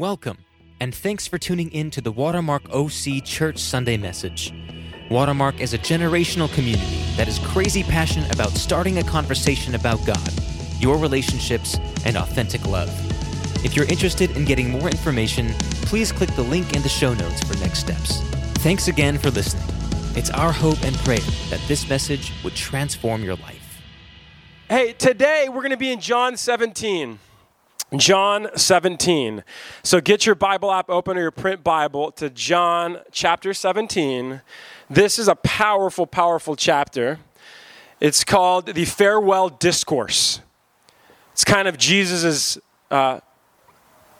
Welcome, and thanks for tuning in to the Watermark OC Church Sunday message. Watermark is a generational community that is crazy passionate about starting a conversation about God, your relationships, and authentic love. If you're interested in getting more information, please click the link in the show notes for next steps. Thanks again for listening. It's our hope and prayer that this message would transform your life. Hey, today we're going to be in John 17. John 17. So get your Bible app open or your print Bible to John chapter 17. This is a powerful, powerful chapter. It's called the Farewell Discourse. It's kind of Jesus' uh,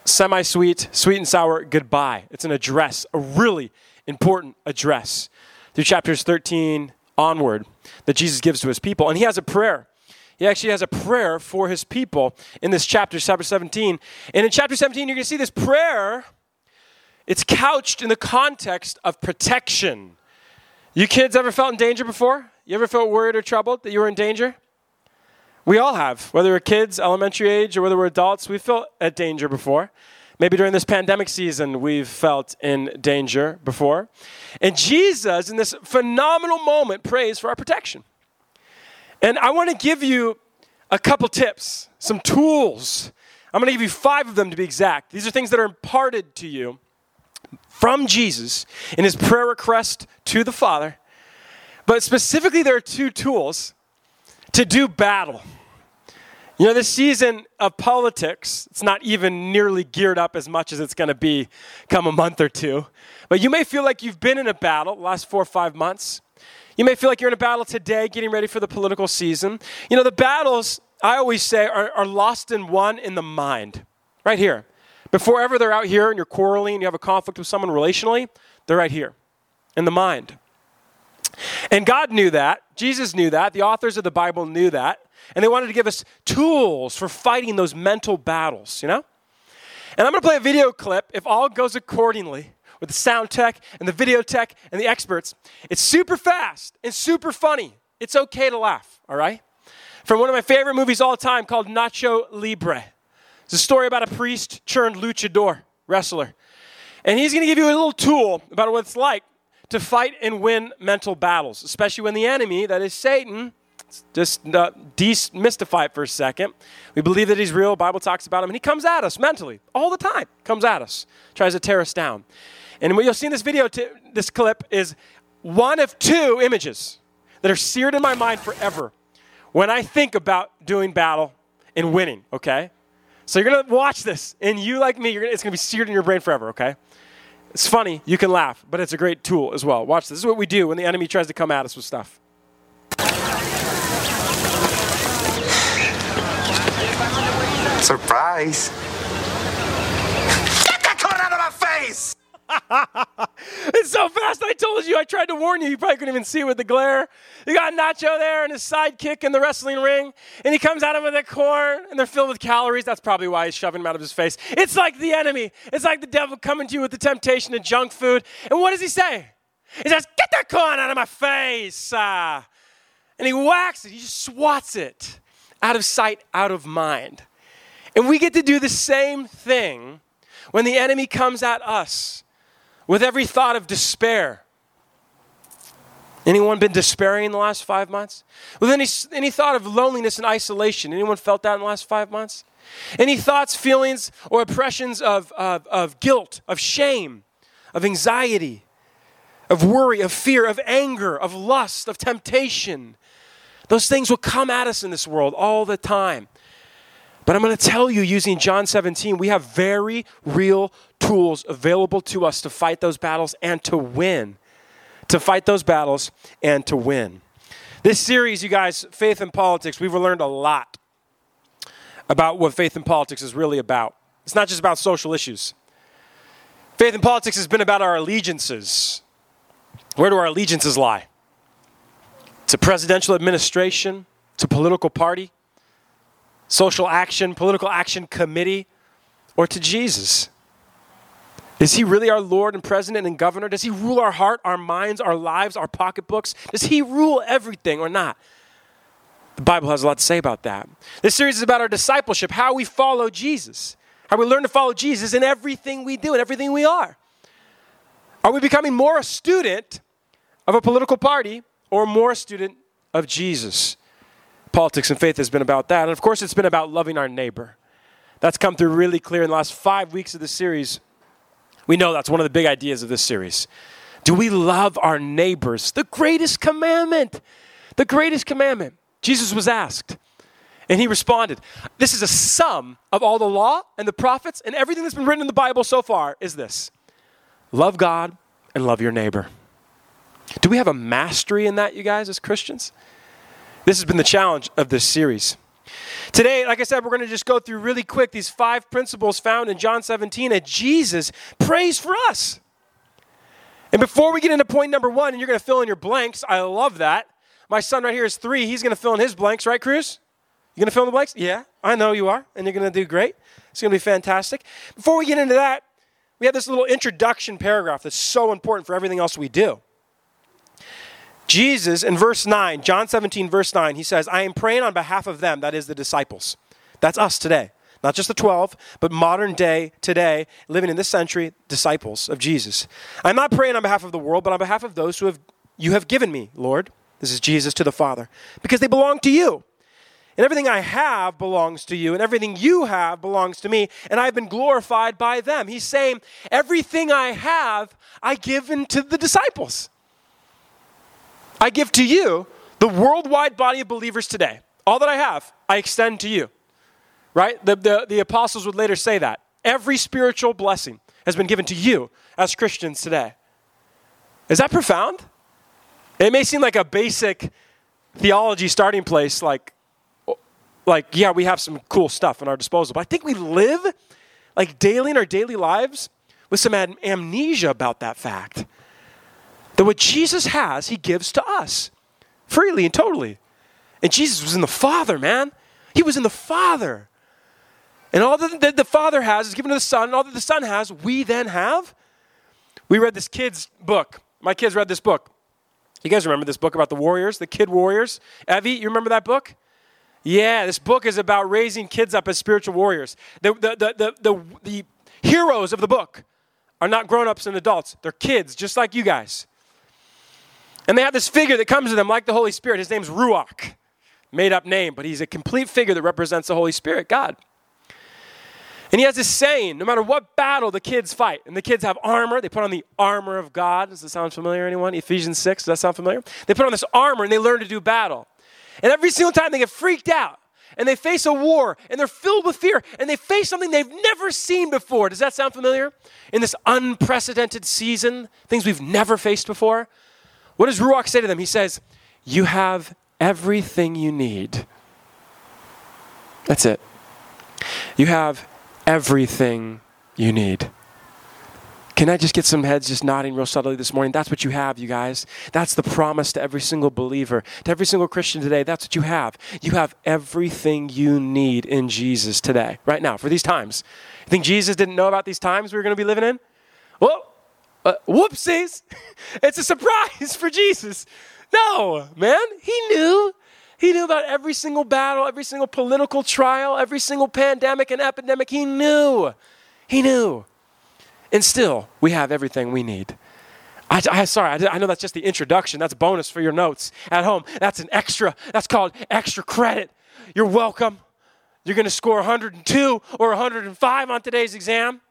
semi sweet, sweet and sour goodbye. It's an address, a really important address through chapters 13 onward that Jesus gives to his people. And he has a prayer. He actually has a prayer for his people in this chapter, chapter 17. And in chapter 17, you're going to see this prayer. It's couched in the context of protection. You kids ever felt in danger before? You ever felt worried or troubled that you were in danger? We all have, whether we're kids, elementary age, or whether we're adults, we felt at danger before. Maybe during this pandemic season, we've felt in danger before. And Jesus, in this phenomenal moment, prays for our protection. And I want to give you a couple tips, some tools. I'm going to give you five of them to be exact. These are things that are imparted to you from Jesus in his prayer request to the Father. But specifically, there are two tools to do battle. You know, this season of politics, it's not even nearly geared up as much as it's going to be come a month or two. But you may feel like you've been in a battle the last four or five months. You may feel like you're in a battle today, getting ready for the political season. You know, the battles, I always say, are, are lost and won in the mind, right here. Before ever they're out here and you're quarreling, you have a conflict with someone relationally, they're right here, in the mind. And God knew that. Jesus knew that. The authors of the Bible knew that. And they wanted to give us tools for fighting those mental battles, you know? And I'm going to play a video clip if all goes accordingly with the sound tech and the video tech and the experts. It's super fast and super funny. It's okay to laugh, all right? From one of my favorite movies all time called Nacho Libre. It's a story about a priest turned luchador, wrestler. And he's going to give you a little tool about what it's like to fight and win mental battles, especially when the enemy, that is Satan, just uh, demystify it for a second. We believe that he's real. Bible talks about him, and he comes at us mentally all the time. Comes at us, tries to tear us down. And what you'll see in this video, t- this clip, is one of two images that are seared in my mind forever when I think about doing battle and winning. Okay, so you're gonna watch this, and you, like me, gonna, it's gonna be seared in your brain forever. Okay. It's funny, you can laugh, but it's a great tool as well. Watch this. This is what we do when the enemy tries to come at us with stuff. Surprise. Get that cone out of my face! it's so fast. I told you. I tried to warn you. You probably couldn't even see with the glare. You got Nacho there and his sidekick in the wrestling ring, and he comes at him with a corn, and they're filled with calories. That's probably why he's shoving them out of his face. It's like the enemy. It's like the devil coming to you with the temptation of junk food. And what does he say? He says, "Get that corn out of my face!" Uh, and he whacks it. He just swats it out of sight, out of mind. And we get to do the same thing when the enemy comes at us with every thought of despair. Anyone been despairing in the last five months? With any, any thought of loneliness and isolation? Anyone felt that in the last five months? Any thoughts, feelings, or oppressions of, of, of guilt, of shame, of anxiety, of worry, of fear, of anger, of lust, of temptation? Those things will come at us in this world all the time. But I'm going to tell you, using John 17, we have very real tools available to us to fight those battles and to win. To fight those battles and to win. This series, you guys, Faith and Politics, we've learned a lot about what faith and politics is really about. It's not just about social issues. Faith and politics has been about our allegiances. Where do our allegiances lie? To presidential administration, to political party, social action, political action committee, or to Jesus? Is he really our Lord and President and Governor? Does he rule our heart, our minds, our lives, our pocketbooks? Does he rule everything or not? The Bible has a lot to say about that. This series is about our discipleship, how we follow Jesus, How we learn to follow Jesus in everything we do and everything we are? Are we becoming more a student of a political party or more a student of Jesus? Politics and faith has been about that. And of course, it's been about loving our neighbor. That's come through really clear in the last five weeks of the series. We know that's one of the big ideas of this series. Do we love our neighbors? The greatest commandment. The greatest commandment. Jesus was asked, and he responded. This is a sum of all the law and the prophets and everything that's been written in the Bible so far is this love God and love your neighbor. Do we have a mastery in that, you guys, as Christians? This has been the challenge of this series. Today, like I said, we're going to just go through really quick these five principles found in John 17 that Jesus prays for us. And before we get into point number one, and you're going to fill in your blanks, I love that. My son right here is three. He's going to fill in his blanks, right, Cruz? You going to fill in the blanks? Yeah, I know you are, and you're going to do great. It's going to be fantastic. Before we get into that, we have this little introduction paragraph that's so important for everything else we do. Jesus, in verse 9, John 17, verse 9, he says, I am praying on behalf of them, that is the disciples. That's us today. Not just the 12, but modern day, today, living in this century, disciples of Jesus. I'm not praying on behalf of the world, but on behalf of those who have, you have given me, Lord. This is Jesus to the Father, because they belong to you. And everything I have belongs to you, and everything you have belongs to me, and I've been glorified by them. He's saying, Everything I have, I give into the disciples. I give to you the worldwide body of believers today. All that I have, I extend to you. Right? The, the, the apostles would later say that. Every spiritual blessing has been given to you as Christians today. Is that profound? It may seem like a basic theology starting place, like, like, yeah, we have some cool stuff in our disposal, but I think we live like daily in our daily lives with some amnesia about that fact. That what Jesus has, he gives to us freely and totally. And Jesus was in the Father, man. He was in the Father. And all that the Father has is given to the Son, and all that the Son has, we then have. We read this kid's book. My kids read this book. You guys remember this book about the warriors, the kid warriors? Evie, you remember that book? Yeah, this book is about raising kids up as spiritual warriors. The, the, the, the, heroes of the book are not grown ups and adults, they're kids, just like you guys. And they have this figure that comes to them like the Holy Spirit. His name's Ruach. Made up name, but he's a complete figure that represents the Holy Spirit, God. And he has this saying no matter what battle the kids fight, and the kids have armor, they put on the armor of God. Does that sound familiar, anyone? Ephesians 6, does that sound familiar? They put on this armor and they learn to do battle. And every single time they get freaked out and they face a war and they're filled with fear and they face something they've never seen before. Does that sound familiar? In this unprecedented season, things we've never faced before. What does Ruach say to them? He says, You have everything you need. That's it. You have everything you need. Can I just get some heads just nodding real subtly this morning? That's what you have, you guys. That's the promise to every single believer, to every single Christian today. That's what you have. You have everything you need in Jesus today, right now, for these times. You think Jesus didn't know about these times we were going to be living in? Well, uh, whoopsies. it's a surprise for Jesus. No, man, he knew. He knew about every single battle, every single political trial, every single pandemic and epidemic. He knew. He knew. And still, we have everything we need. I, I sorry, I, I know that's just the introduction. That's bonus for your notes at home. That's an extra. That's called extra credit. You're welcome. You're going to score 102 or 105 on today's exam.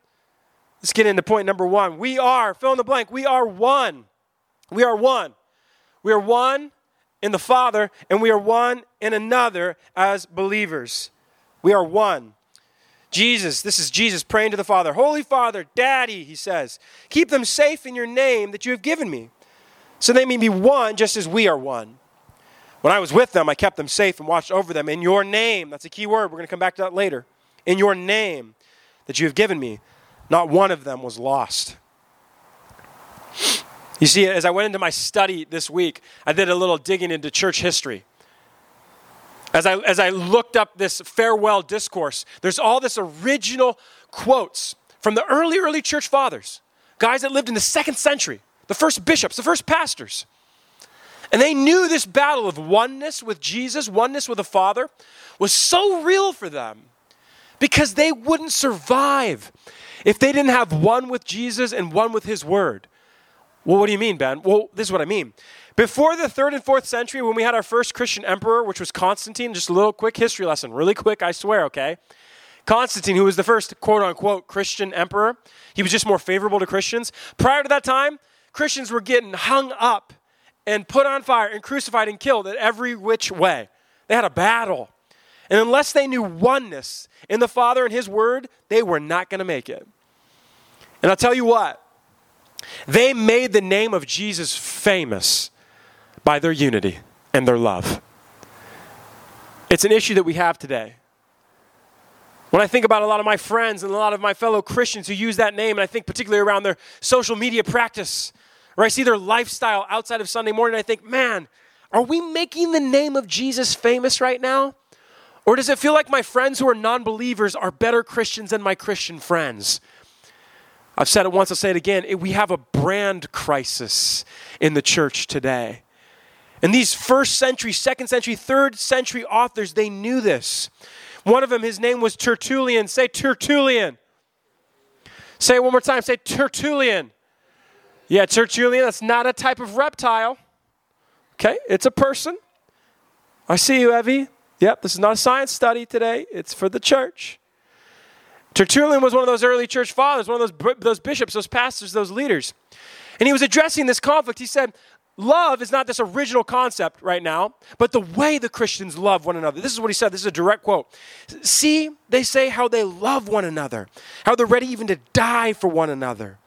Let's get into point number one. We are, fill in the blank, we are one. We are one. We are one in the Father, and we are one in another as believers. We are one. Jesus, this is Jesus praying to the Father. Holy Father, Daddy, he says, keep them safe in your name that you have given me, so they may be one just as we are one. When I was with them, I kept them safe and watched over them in your name. That's a key word. We're going to come back to that later. In your name that you have given me. Not one of them was lost. You see, as I went into my study this week, I did a little digging into church history. As I, as I looked up this farewell discourse, there's all this original quotes from the early, early church fathers, guys that lived in the second century, the first bishops, the first pastors. And they knew this battle of oneness with Jesus, oneness with the Father, was so real for them because they wouldn't survive if they didn't have one with Jesus and one with his word. Well, what do you mean, Ben? Well, this is what I mean. Before the third and fourth century, when we had our first Christian emperor, which was Constantine, just a little quick history lesson, really quick, I swear, okay? Constantine, who was the first quote unquote Christian emperor, he was just more favorable to Christians. Prior to that time, Christians were getting hung up and put on fire and crucified and killed in every which way. They had a battle. And unless they knew oneness in the Father and His Word, they were not going to make it. And I'll tell you what, they made the name of Jesus famous by their unity and their love. It's an issue that we have today. When I think about a lot of my friends and a lot of my fellow Christians who use that name, and I think particularly around their social media practice, or I see their lifestyle outside of Sunday morning, I think, man, are we making the name of Jesus famous right now? Or does it feel like my friends who are non believers are better Christians than my Christian friends? I've said it once, I'll say it again. We have a brand crisis in the church today. And these first century, second century, third century authors, they knew this. One of them, his name was Tertullian. Say Tertullian. Say it one more time. Say Tertullian. Yeah, Tertullian, that's not a type of reptile. Okay, it's a person. I see you, Evie. Yep, this is not a science study today, it's for the church. Tertullian was one of those early church fathers, one of those, those bishops, those pastors, those leaders. And he was addressing this conflict. He said, Love is not this original concept right now, but the way the Christians love one another. This is what he said. This is a direct quote. See, they say how they love one another, how they're ready even to die for one another.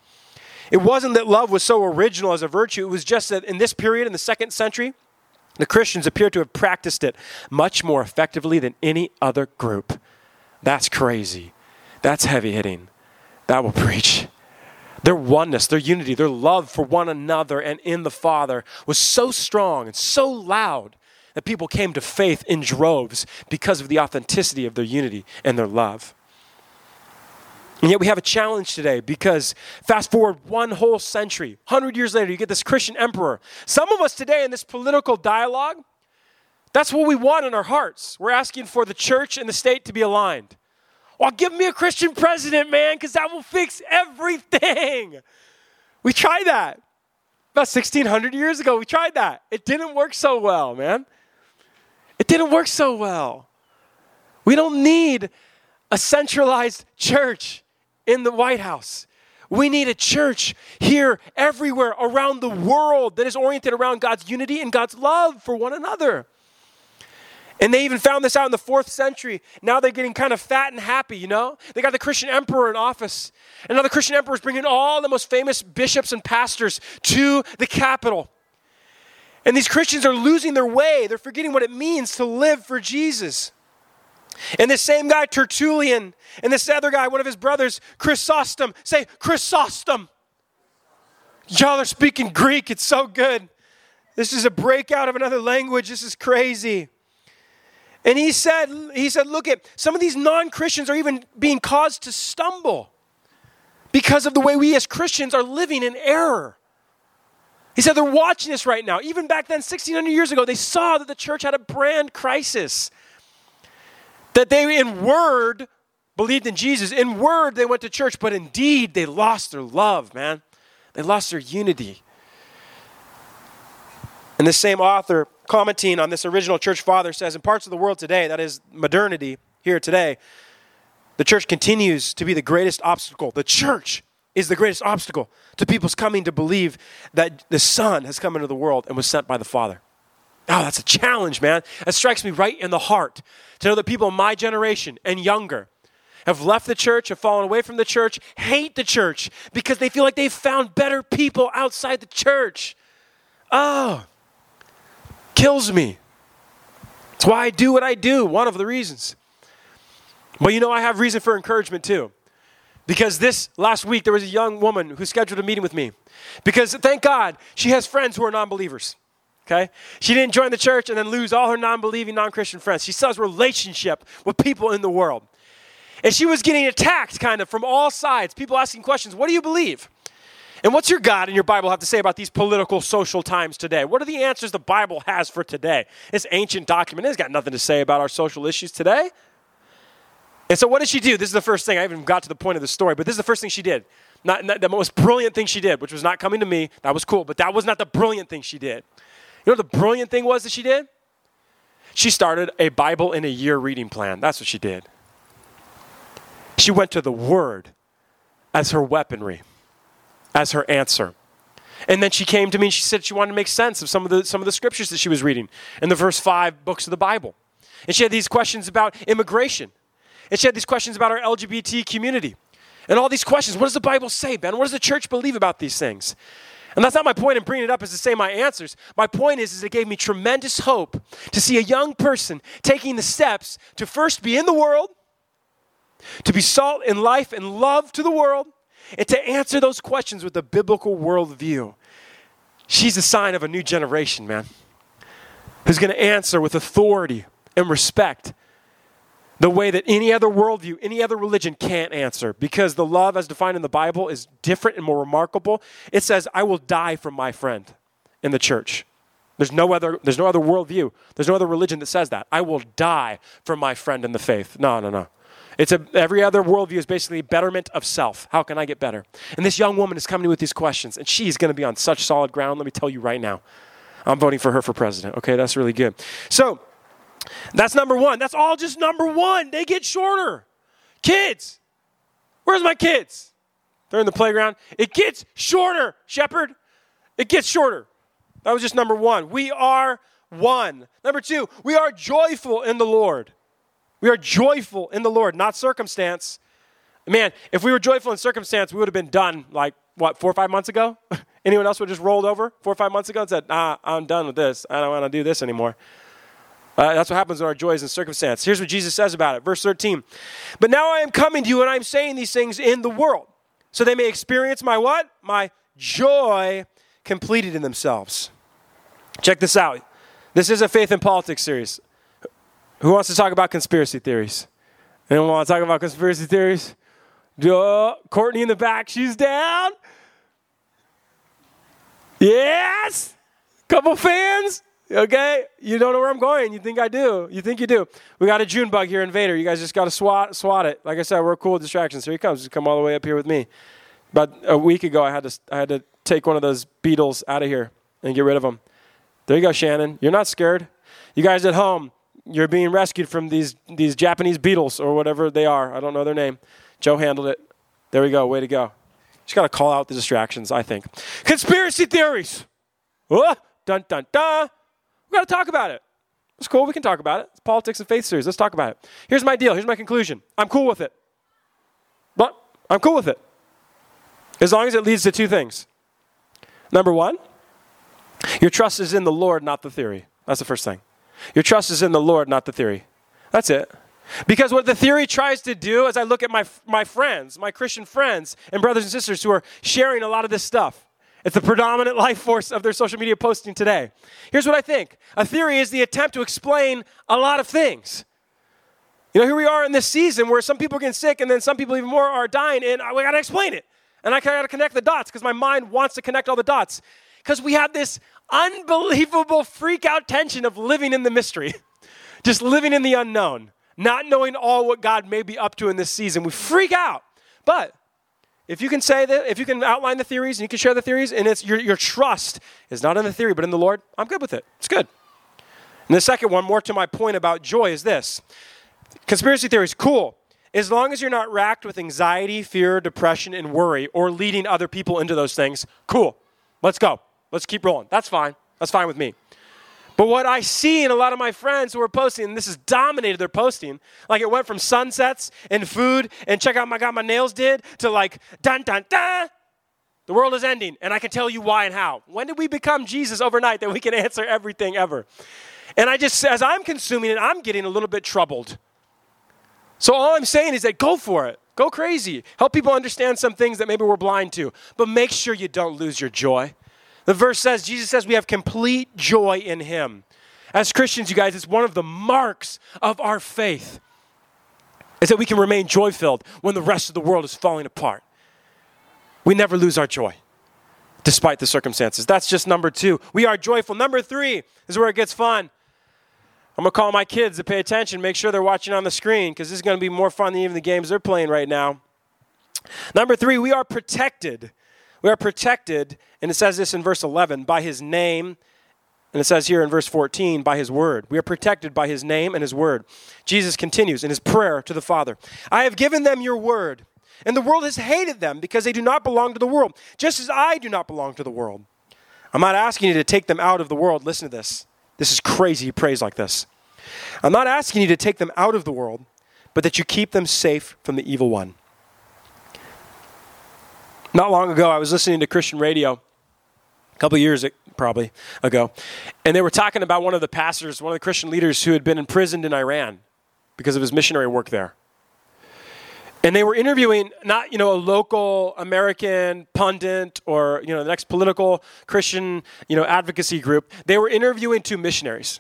It wasn't that love was so original as a virtue, it was just that in this period, in the second century, the Christians appear to have practiced it much more effectively than any other group. That's crazy. That's heavy hitting. That will preach. Their oneness, their unity, their love for one another and in the Father was so strong and so loud that people came to faith in droves because of the authenticity of their unity and their love. And yet we have a challenge today because fast forward one whole century, 100 years later, you get this Christian emperor. Some of us today in this political dialogue, that's what we want in our hearts. We're asking for the church and the state to be aligned. Well, give me a Christian president, man, because that will fix everything. We tried that. About 1600 years ago, we tried that. It didn't work so well, man. It didn't work so well. We don't need a centralized church in the White House. We need a church here, everywhere, around the world that is oriented around God's unity and God's love for one another. And they even found this out in the fourth century. Now they're getting kind of fat and happy, you know? They got the Christian emperor in office. And now the Christian emperor is bringing all the most famous bishops and pastors to the capital. And these Christians are losing their way. They're forgetting what it means to live for Jesus. And this same guy, Tertullian, and this other guy, one of his brothers, Chrysostom, say Chrysostom. Y'all are speaking Greek. It's so good. This is a breakout of another language. This is crazy. And he said, he said, look at some of these non-Christians are even being caused to stumble because of the way we as Christians are living in error. He said they're watching this right now. Even back then, 1600 years ago, they saw that the church had a brand crisis. That they, in word, believed in Jesus. In word, they went to church, but indeed, they lost their love, man. They lost their unity. And the same author commenting on this original church father says in parts of the world today, that is modernity here today, the church continues to be the greatest obstacle. The church is the greatest obstacle to people's coming to believe that the Son has come into the world and was sent by the Father. Oh, that's a challenge, man. That strikes me right in the heart to know that people in my generation and younger have left the church, have fallen away from the church, hate the church because they feel like they've found better people outside the church. Oh, kills me. That's why I do what I do, one of the reasons. But you know, I have reason for encouragement too. Because this last week, there was a young woman who scheduled a meeting with me. Because thank God, she has friends who are non believers. Okay? She didn't join the church and then lose all her non believing, non Christian friends. She still has relationship with people in the world. And she was getting attacked kind of from all sides. People asking questions What do you believe? And what's your God and your Bible have to say about these political, social times today? What are the answers the Bible has for today? This ancient document has got nothing to say about our social issues today. And so, what did she do? This is the first thing. I haven't got to the point of the story, but this is the first thing she did. Not, not, the most brilliant thing she did, which was not coming to me. That was cool, but that was not the brilliant thing she did. You know what the brilliant thing was that she did? She started a Bible in a year reading plan. That's what she did. She went to the Word as her weaponry, as her answer. And then she came to me and she said she wanted to make sense of some of the, some of the scriptures that she was reading in the first five books of the Bible. And she had these questions about immigration. And she had these questions about our LGBT community. And all these questions. What does the Bible say, Ben? What does the church believe about these things? And that's not my point in bringing it up is to say my answers. My point is, is it gave me tremendous hope to see a young person taking the steps to first be in the world, to be salt in life and love to the world, and to answer those questions with a biblical worldview. She's a sign of a new generation, man, who's going to answer with authority and respect the way that any other worldview, any other religion can't answer because the love as defined in the Bible is different and more remarkable. It says, I will die for my friend in the church. There's no other, there's no other worldview. There's no other religion that says that. I will die for my friend in the faith. No, no, no. It's a, every other worldview is basically betterment of self. How can I get better? And this young woman is coming with these questions, and she's going to be on such solid ground. Let me tell you right now. I'm voting for her for president. Okay, that's really good. So, that's number one. That's all just number one. They get shorter. Kids, where's my kids? They're in the playground. It gets shorter, Shepherd. It gets shorter. That was just number one. We are one. Number two, we are joyful in the Lord. We are joyful in the Lord, not circumstance. Man, if we were joyful in circumstance, we would have been done like, what, four or five months ago? Anyone else would have just rolled over four or five months ago and said, nah, I'm done with this. I don't want to do this anymore. Uh, that's what happens in our joys and circumstance. Here's what Jesus says about it. Verse 13. But now I am coming to you and I'm saying these things in the world. So they may experience my what? My joy completed in themselves. Check this out. This is a faith in politics series. Who wants to talk about conspiracy theories? Anyone want to talk about conspiracy theories? Uh, Courtney in the back, she's down. Yes! Couple fans? Okay? You don't know where I'm going. You think I do. You think you do. We got a June bug here Invader. You guys just got to swat, swat it. Like I said, we're cool with distractions. Here he comes. Just come all the way up here with me. About a week ago, I had to, I had to take one of those beetles out of here and get rid of them. There you go, Shannon. You're not scared. You guys at home, you're being rescued from these, these Japanese beetles or whatever they are. I don't know their name. Joe handled it. There we go. Way to go. Just got to call out the distractions, I think. Conspiracy theories. Oh, dun, dun, dun. We got to talk about it. It's cool. We can talk about it. It's politics and faith series. Let's talk about it. Here's my deal. Here's my conclusion. I'm cool with it. But I'm cool with it. As long as it leads to two things. Number one, your trust is in the Lord, not the theory. That's the first thing. Your trust is in the Lord, not the theory. That's it. Because what the theory tries to do, as I look at my, my friends, my Christian friends and brothers and sisters who are sharing a lot of this stuff, it's the predominant life force of their social media posting today. Here's what I think a theory is the attempt to explain a lot of things. You know, here we are in this season where some people are getting sick and then some people even more are dying, and we gotta explain it. And I gotta connect the dots because my mind wants to connect all the dots. Because we have this unbelievable freak out tension of living in the mystery, just living in the unknown, not knowing all what God may be up to in this season. We freak out. But if you can say that, if you can outline the theories and you can share the theories, and it's your, your trust is not in the theory but in the Lord, I'm good with it. It's good. And the second one, more to my point about joy, is this conspiracy theories, cool. As long as you're not racked with anxiety, fear, depression, and worry, or leading other people into those things, cool. Let's go. Let's keep rolling. That's fine. That's fine with me. But what I see in a lot of my friends who are posting, and this has dominated their posting, like it went from sunsets and food and check out my God, my nails did to like dun dun dun. The world is ending, and I can tell you why and how. When did we become Jesus overnight that we can answer everything ever? And I just, as I'm consuming it, I'm getting a little bit troubled. So all I'm saying is that go for it. Go crazy. Help people understand some things that maybe we're blind to. But make sure you don't lose your joy. The verse says, Jesus says we have complete joy in him. As Christians, you guys, it's one of the marks of our faith is that we can remain joy filled when the rest of the world is falling apart. We never lose our joy despite the circumstances. That's just number two. We are joyful. Number three is where it gets fun. I'm going to call my kids to pay attention, make sure they're watching on the screen because this is going to be more fun than even the games they're playing right now. Number three, we are protected. We are protected, and it says this in verse 11, by his name. And it says here in verse 14, by his word. We are protected by his name and his word. Jesus continues in his prayer to the Father I have given them your word, and the world has hated them because they do not belong to the world, just as I do not belong to the world. I'm not asking you to take them out of the world. Listen to this. This is crazy. He prays like this. I'm not asking you to take them out of the world, but that you keep them safe from the evil one. Not long ago, I was listening to Christian radio, a couple years probably ago, and they were talking about one of the pastors, one of the Christian leaders who had been imprisoned in Iran because of his missionary work there. And they were interviewing not, you know, a local American pundit or, you know, the next political Christian, you know, advocacy group. They were interviewing two missionaries.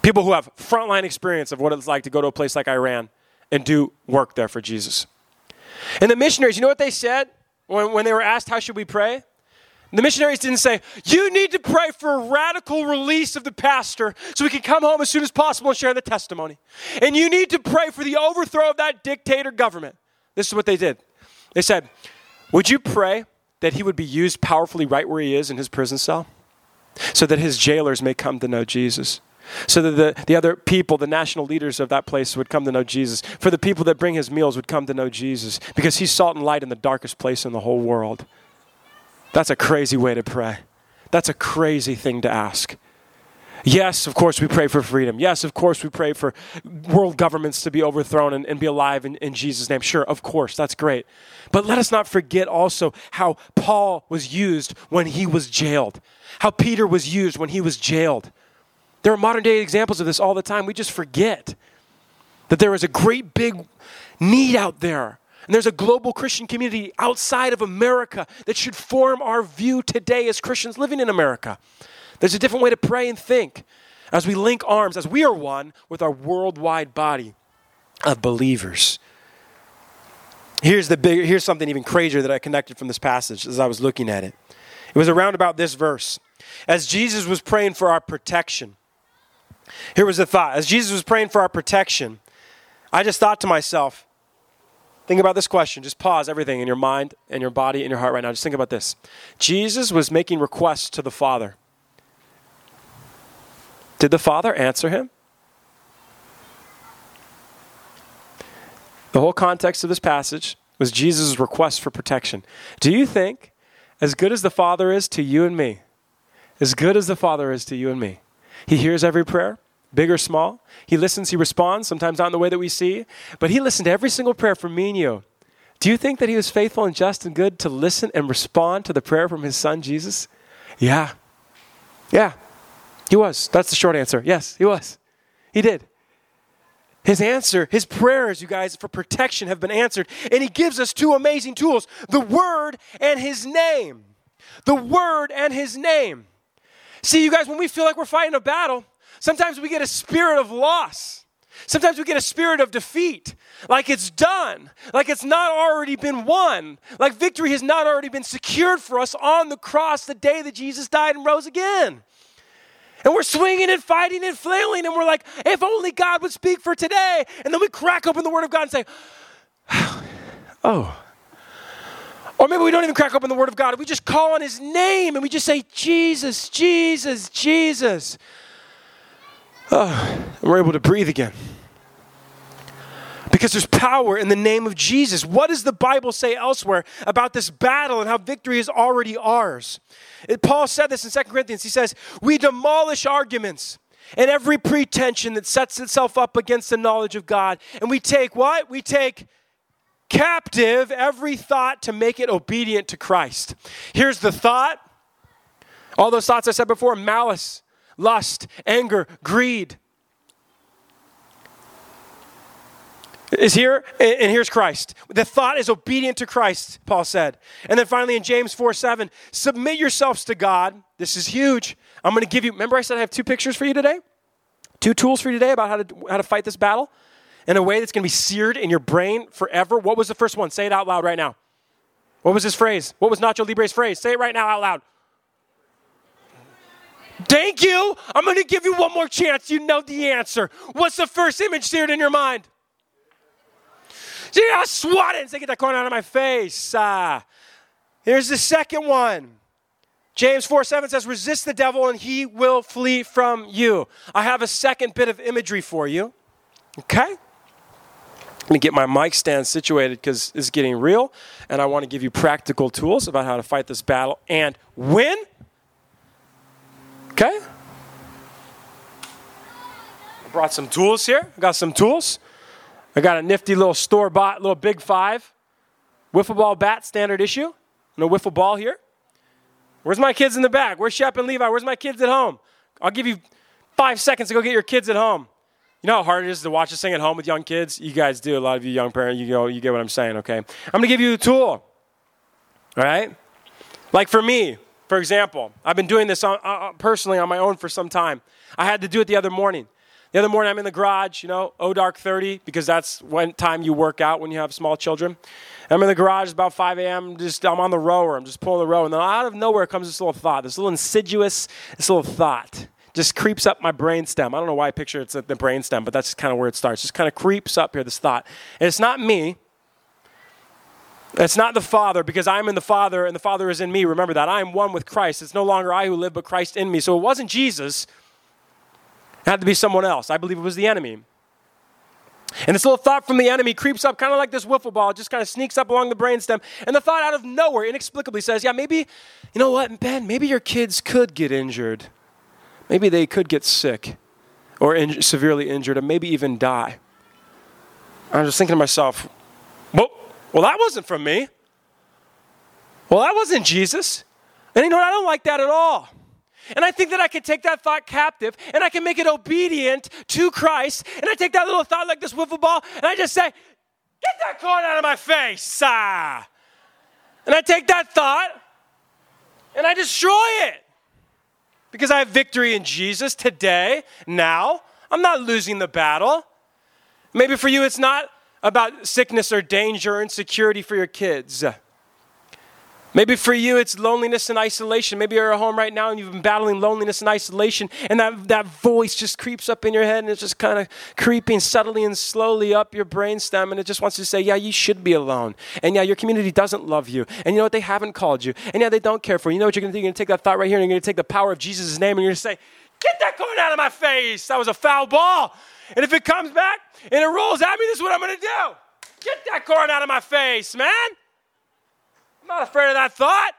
People who have frontline experience of what it's like to go to a place like Iran and do work there for Jesus. And the missionaries, you know what they said when, when they were asked, How should we pray? The missionaries didn't say, You need to pray for a radical release of the pastor so we can come home as soon as possible and share the testimony. And you need to pray for the overthrow of that dictator government. This is what they did. They said, Would you pray that he would be used powerfully right where he is in his prison cell so that his jailers may come to know Jesus? So that the, the other people, the national leaders of that place, would come to know Jesus. For the people that bring his meals would come to know Jesus because he's salt and light in the darkest place in the whole world. That's a crazy way to pray. That's a crazy thing to ask. Yes, of course, we pray for freedom. Yes, of course, we pray for world governments to be overthrown and, and be alive in, in Jesus' name. Sure, of course, that's great. But let us not forget also how Paul was used when he was jailed, how Peter was used when he was jailed. There are modern day examples of this all the time. We just forget that there is a great big need out there. And there's a global Christian community outside of America that should form our view today as Christians living in America. There's a different way to pray and think as we link arms, as we are one with our worldwide body of believers. Here's, the big, here's something even crazier that I connected from this passage as I was looking at it. It was around about this verse. As Jesus was praying for our protection, here was the thought. As Jesus was praying for our protection, I just thought to myself, think about this question. Just pause everything in your mind and your body and your heart right now. Just think about this. Jesus was making requests to the Father. Did the Father answer him? The whole context of this passage was Jesus' request for protection. Do you think, as good as the Father is to you and me, as good as the Father is to you and me, he hears every prayer, big or small. He listens, he responds, sometimes not in the way that we see, but he listened to every single prayer from me and you. Do you think that he was faithful and just and good to listen and respond to the prayer from his son, Jesus? Yeah. Yeah. He was. That's the short answer. Yes, he was. He did. His answer, his prayers, you guys, for protection have been answered. And he gives us two amazing tools the Word and his name. The Word and his name. See, you guys, when we feel like we're fighting a battle, sometimes we get a spirit of loss. Sometimes we get a spirit of defeat, like it's done, like it's not already been won, like victory has not already been secured for us on the cross the day that Jesus died and rose again. And we're swinging and fighting and flailing, and we're like, if only God would speak for today. And then we crack open the Word of God and say, oh, or maybe we don't even crack open the Word of God. We just call on His name and we just say, Jesus, Jesus, Jesus. Oh, we're able to breathe again. Because there's power in the name of Jesus. What does the Bible say elsewhere about this battle and how victory is already ours? It, Paul said this in 2 Corinthians. He says, We demolish arguments and every pretension that sets itself up against the knowledge of God. And we take what? We take captive every thought to make it obedient to Christ. Here's the thought all those thoughts I said before malice, lust, anger, greed. Is here, and here's Christ. The thought is obedient to Christ, Paul said. And then finally in James 4 7, submit yourselves to God. This is huge. I'm going to give you, remember I said I have two pictures for you today? Two tools for you today about how to, how to fight this battle? In a way that's going to be seared in your brain forever. What was the first one? Say it out loud right now. What was his phrase? What was Nacho Libre's phrase? Say it right now out loud. Thank you. I'm going to give you one more chance. You know the answer. What's the first image seared in your mind? I swat it and say, get that corn out of my face. Uh, here's the second one. James 4 7 says, resist the devil and he will flee from you. I have a second bit of imagery for you. Okay? Let me get my mic stand situated because it's getting real, and I want to give you practical tools about how to fight this battle and win. Okay? I brought some tools here. I got some tools. I got a nifty little store bought, little big five wiffle ball bat, standard issue. No wiffle ball here. Where's my kids in the back? Where's Shep and Levi? Where's my kids at home? I'll give you five seconds to go get your kids at home. You know how hard it is to watch this thing at home with young kids? You guys do. A lot of you young parents, you know, you get what I'm saying, okay? I'm to give you a tool. All right? Like for me, for example, I've been doing this on, uh, uh, personally on my own for some time. I had to do it the other morning. The other morning, I'm in the garage, you know, O dark 30, because that's when time you work out when you have small children. I'm in the garage, about 5 a.m., just I'm on the rower, I'm just pulling the row, and then out of nowhere comes this little thought, this little insidious, this little thought just creeps up my brainstem. I don't know why I picture it's at the brainstem, but that's kind of where it starts. Just kind of creeps up here, this thought. And it's not me. It's not the Father because I'm in the Father and the Father is in me. Remember that. I am one with Christ. It's no longer I who live, but Christ in me. So it wasn't Jesus. It had to be someone else. I believe it was the enemy. And this little thought from the enemy creeps up kind of like this wiffle ball, just kind of sneaks up along the brainstem. And the thought out of nowhere inexplicably says, Yeah, maybe, you know what, Ben, maybe your kids could get injured. Maybe they could get sick or in- severely injured and maybe even die. I was just thinking to myself, well, well, that wasn't from me. Well, that wasn't Jesus. And you know what? I don't like that at all. And I think that I can take that thought captive and I can make it obedient to Christ. And I take that little thought like this wiffle ball and I just say, Get that corn out of my face. Ah. And I take that thought and I destroy it because I have victory in Jesus today, now. I'm not losing the battle. Maybe for you, it's not about sickness or danger or insecurity for your kids. Maybe for you, it's loneliness and isolation. Maybe you're at home right now and you've been battling loneliness and isolation, and that, that voice just creeps up in your head and it's just kind of creeping subtly and slowly up your brainstem, and it just wants to say, Yeah, you should be alone. And yeah, your community doesn't love you. And you know what? They haven't called you. And yeah, they don't care for you. You know what you're going to do? You're going to take that thought right here and you're going to take the power of Jesus' name and you're going to say, Get that going out of my face. That was a foul ball. And if it comes back and it rolls at me, this is what I'm going to do. Get that corn out of my face, man. I'm not afraid of that thought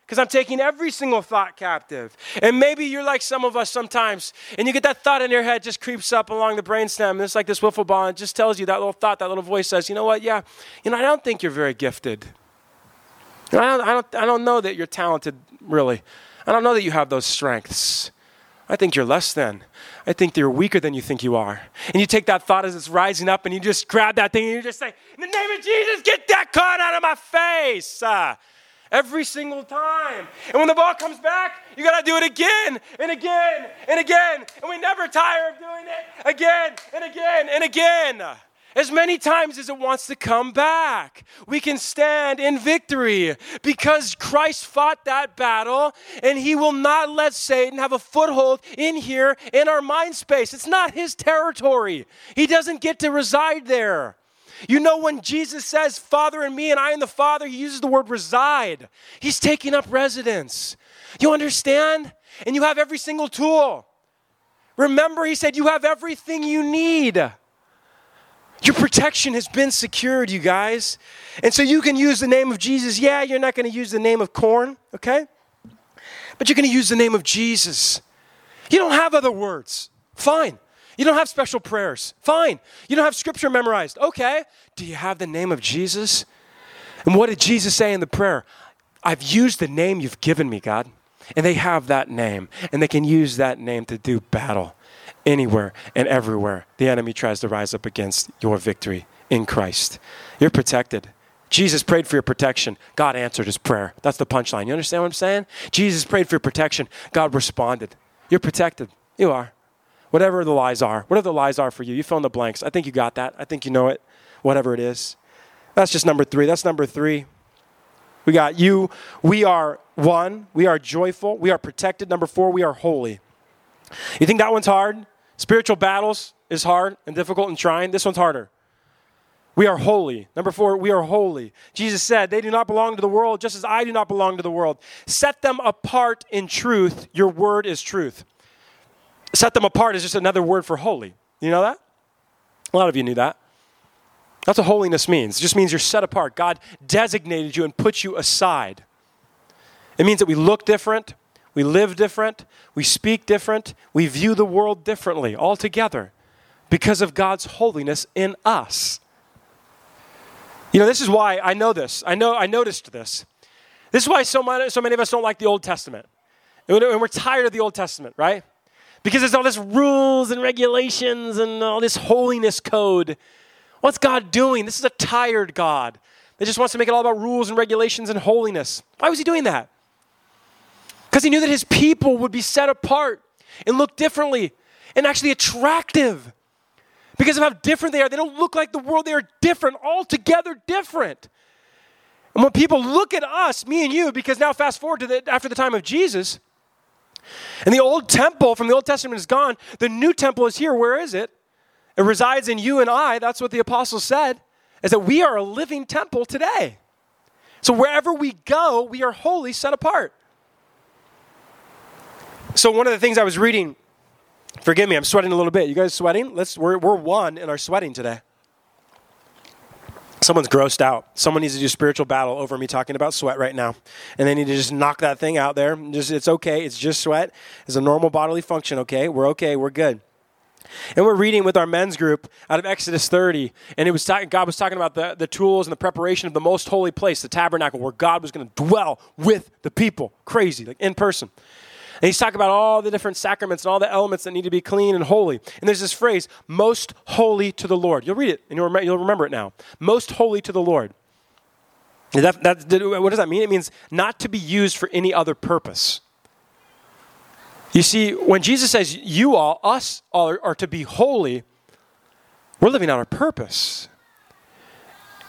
because I'm taking every single thought captive. And maybe you're like some of us sometimes, and you get that thought in your head just creeps up along the brainstem, and it's like this wiffle ball, and just tells you that little thought, that little voice says, you know what, yeah, you know, I don't think you're very gifted. I don't, I, don't, I don't know that you're talented, really. I don't know that you have those strengths. I think you're less than. I think you're weaker than you think you are. And you take that thought as it's rising up and you just grab that thing and you just say, In the name of Jesus, get that card out of my face. Uh, every single time. And when the ball comes back, you got to do it again and again and again. And we never tire of doing it again and again and again as many times as it wants to come back. We can stand in victory because Christ fought that battle and he will not let Satan have a foothold in here in our mind space. It's not his territory, he doesn't get to reside there. You know, when Jesus says, Father and me and I and the Father, he uses the word reside. He's taking up residence. You understand? And you have every single tool. Remember, he said, You have everything you need. Your protection has been secured, you guys. And so you can use the name of Jesus. Yeah, you're not going to use the name of corn, okay? But you're going to use the name of Jesus. You don't have other words. Fine. You don't have special prayers. Fine. You don't have scripture memorized. Okay. Do you have the name of Jesus? And what did Jesus say in the prayer? I've used the name you've given me, God. And they have that name, and they can use that name to do battle anywhere and everywhere the enemy tries to rise up against your victory in Christ. You're protected. Jesus prayed for your protection. God answered his prayer. That's the punchline. You understand what I'm saying? Jesus prayed for your protection. God responded. You're protected. You are. Whatever the lies are, whatever the lies are for you, you fill in the blanks. I think you got that. I think you know it, whatever it is. That's just number three. That's number three. We got you. We are one, we are joyful. We are protected. Number four, we are holy. You think that one's hard? Spiritual battles is hard and difficult and trying. This one's harder. We are holy. Number four, we are holy. Jesus said, They do not belong to the world, just as I do not belong to the world. Set them apart in truth. Your word is truth. Set them apart is just another word for holy. You know that? A lot of you knew that. That's what holiness means. It just means you're set apart. God designated you and put you aside. It means that we look different, we live different, we speak different, we view the world differently altogether because of God's holiness in us. You know, this is why I know this. I know I noticed this. This is why so many, so many of us don't like the Old Testament. And we're tired of the Old Testament, right? Because there's all this rules and regulations and all this holiness code. What's God doing? This is a tired God that just wants to make it all about rules and regulations and holiness. Why was he doing that? Because he knew that his people would be set apart and look differently and actually attractive because of how different they are. They don't look like the world, they are different, altogether different. And when people look at us, me and you, because now fast forward to the, after the time of Jesus, and the old temple from the Old Testament is gone, the new temple is here. Where is it? It resides in you and I. That's what the apostles said, is that we are a living temple today. So wherever we go, we are wholly set apart. So one of the things I was reading, forgive me, I'm sweating a little bit. You guys sweating? Let's we're we're one in our sweating today. Someone's grossed out. Someone needs to do spiritual battle over me talking about sweat right now. And they need to just knock that thing out there. Just it's okay. It's just sweat. It's a normal bodily function, okay? We're okay. We're good. And we're reading with our men's group out of Exodus 30, and it was talking, God was talking about the, the tools and the preparation of the most holy place, the tabernacle, where God was going to dwell with the people. Crazy, like in person. And he's talking about all the different sacraments and all the elements that need to be clean and holy. And there's this phrase, most holy to the Lord. You'll read it and you'll, you'll remember it now. Most holy to the Lord. That, that, what does that mean? It means not to be used for any other purpose. You see, when Jesus says you all, us all are, are to be holy, we're living out our purpose.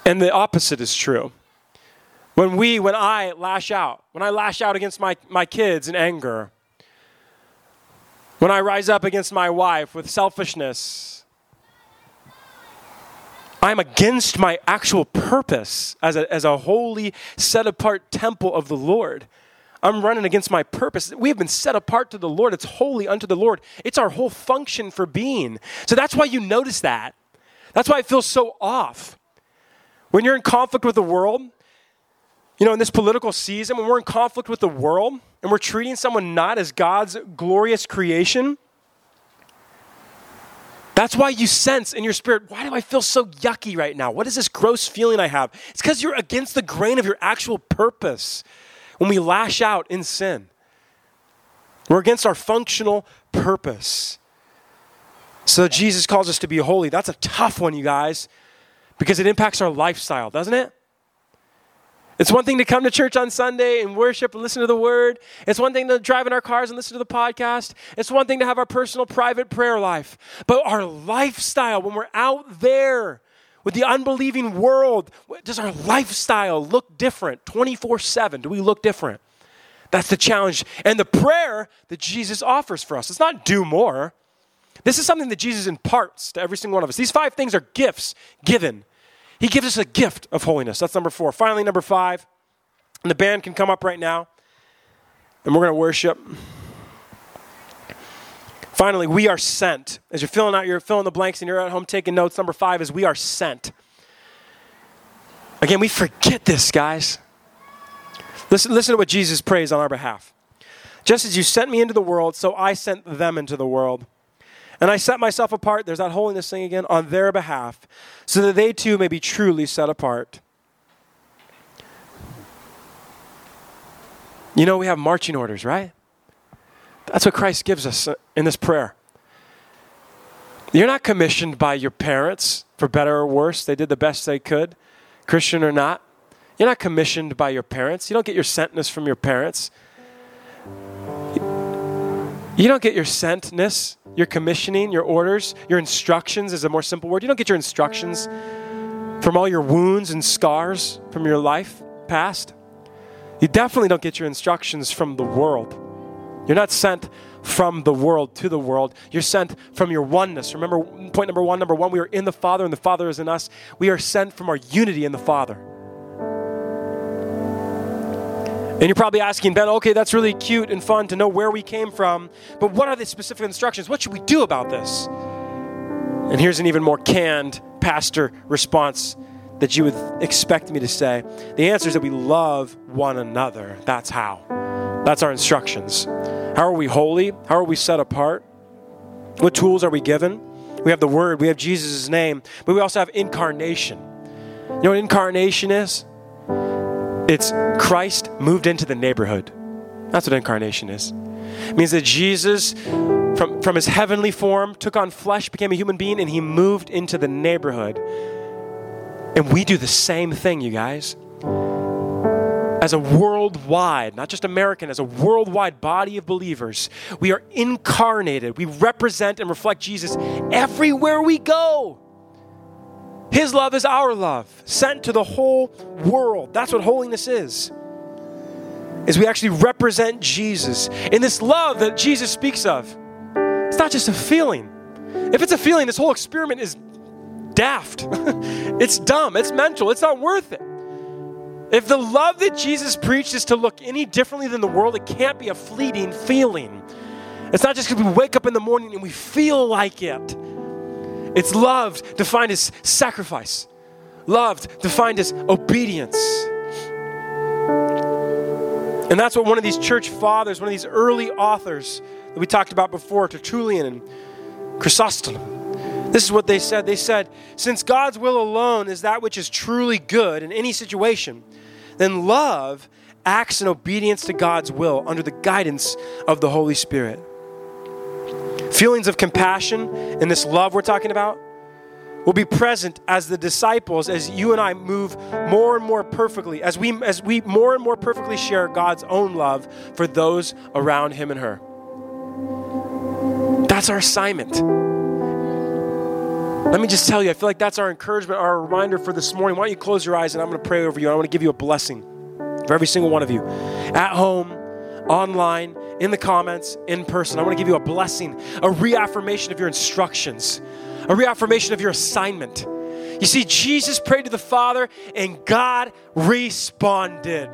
And the opposite is true. When we, when I lash out, when I lash out against my, my kids in anger, when I rise up against my wife with selfishness, I'm against my actual purpose as a, as a holy, set apart temple of the Lord. I'm running against my purpose. We have been set apart to the Lord. It's holy unto the Lord. It's our whole function for being. So that's why you notice that. That's why it feels so off. When you're in conflict with the world, you know, in this political season, when we're in conflict with the world, and we're treating someone not as God's glorious creation, that's why you sense in your spirit, why do I feel so yucky right now? What is this gross feeling I have? It's because you're against the grain of your actual purpose when we lash out in sin. We're against our functional purpose. So Jesus calls us to be holy. That's a tough one, you guys, because it impacts our lifestyle, doesn't it? It's one thing to come to church on Sunday and worship and listen to the word. It's one thing to drive in our cars and listen to the podcast. It's one thing to have our personal private prayer life. But our lifestyle, when we're out there with the unbelieving world, does our lifestyle look different 24 7? Do we look different? That's the challenge and the prayer that Jesus offers for us. It's not do more. This is something that Jesus imparts to every single one of us. These five things are gifts given he gives us a gift of holiness. That's number four. Finally, number five, and the band can come up right now, and we're going to worship. Finally, we are sent. As you're filling out, you're filling the blanks and you're at home taking notes. Number five is we are sent. Again, we forget this, guys. Listen, listen to what Jesus prays on our behalf. Just as you sent me into the world, so I sent them into the world. And I set myself apart, there's that holiness thing again, on their behalf, so that they too may be truly set apart. You know, we have marching orders, right? That's what Christ gives us uh, in this prayer. You're not commissioned by your parents, for better or worse. They did the best they could, Christian or not. You're not commissioned by your parents. You don't get your sentness from your parents. You don't get your sentness your commissioning, your orders, your instructions is a more simple word. You don't get your instructions from all your wounds and scars from your life past. You definitely don't get your instructions from the world. You're not sent from the world to the world. You're sent from your oneness. Remember point number one, number one, we are in the Father and the Father is in us. We are sent from our unity in the Father. And you're probably asking, Ben, okay, that's really cute and fun to know where we came from, but what are the specific instructions? What should we do about this? And here's an even more canned pastor response that you would expect me to say? The answer is that we love one another. That's how. That's our instructions. How are we holy? How are we set apart? What tools are we given? We have the Word, we have Jesus' name, but we also have incarnation. You know what incarnation is? It's Christ moved into the neighborhood. That's what incarnation is. It means that Jesus, from, from his heavenly form, took on flesh, became a human being, and he moved into the neighborhood. And we do the same thing, you guys. As a worldwide, not just American, as a worldwide body of believers, we are incarnated. We represent and reflect Jesus everywhere we go. His love is our love, sent to the whole world. That's what holiness is. Is we actually represent Jesus. In this love that Jesus speaks of, it's not just a feeling. If it's a feeling, this whole experiment is daft. it's dumb. It's mental. It's not worth it. If the love that Jesus preached is to look any differently than the world, it can't be a fleeting feeling. It's not just because we wake up in the morning and we feel like it. It's loved defined as sacrifice, loved defined as obedience. And that's what one of these church fathers, one of these early authors that we talked about before, Tertullian and Chrysostom, this is what they said. They said, Since God's will alone is that which is truly good in any situation, then love acts in obedience to God's will under the guidance of the Holy Spirit. Feelings of compassion and this love we're talking about will be present as the disciples as you and I move more and more perfectly as we as we more and more perfectly share God's own love for those around him and her. That's our assignment. Let me just tell you, I feel like that's our encouragement, our reminder for this morning. Why don't you close your eyes and I'm going to pray over you. I want to give you a blessing for every single one of you. At home, online, in the comments, in person. I want to give you a blessing, a reaffirmation of your instructions, a reaffirmation of your assignment. You see, Jesus prayed to the Father and God responded.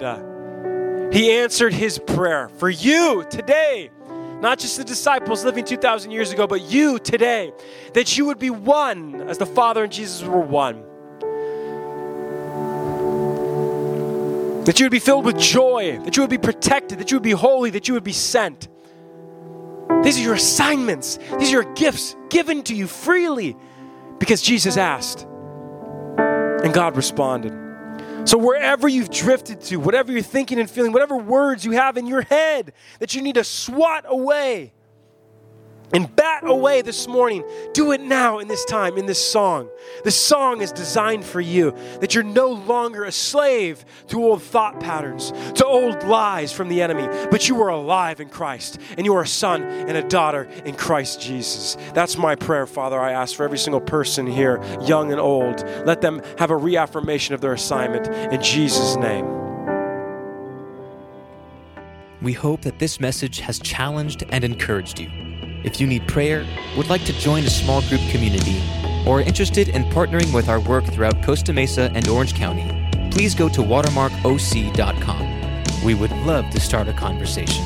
He answered his prayer for you today not just the disciples living 2,000 years ago, but you today, that you would be one as the Father and Jesus were one. That you would be filled with joy, that you would be protected, that you would be holy, that you would be sent. These are your assignments, these are your gifts given to you freely because Jesus asked and God responded. So, wherever you've drifted to, whatever you're thinking and feeling, whatever words you have in your head that you need to swat away, and bat away this morning. Do it now in this time, in this song. This song is designed for you that you're no longer a slave to old thought patterns, to old lies from the enemy, but you are alive in Christ and you are a son and a daughter in Christ Jesus. That's my prayer, Father. I ask for every single person here, young and old. Let them have a reaffirmation of their assignment in Jesus' name. We hope that this message has challenged and encouraged you. If you need prayer, would like to join a small group community, or are interested in partnering with our work throughout Costa Mesa and Orange County, please go to watermarkoc.com. We would love to start a conversation.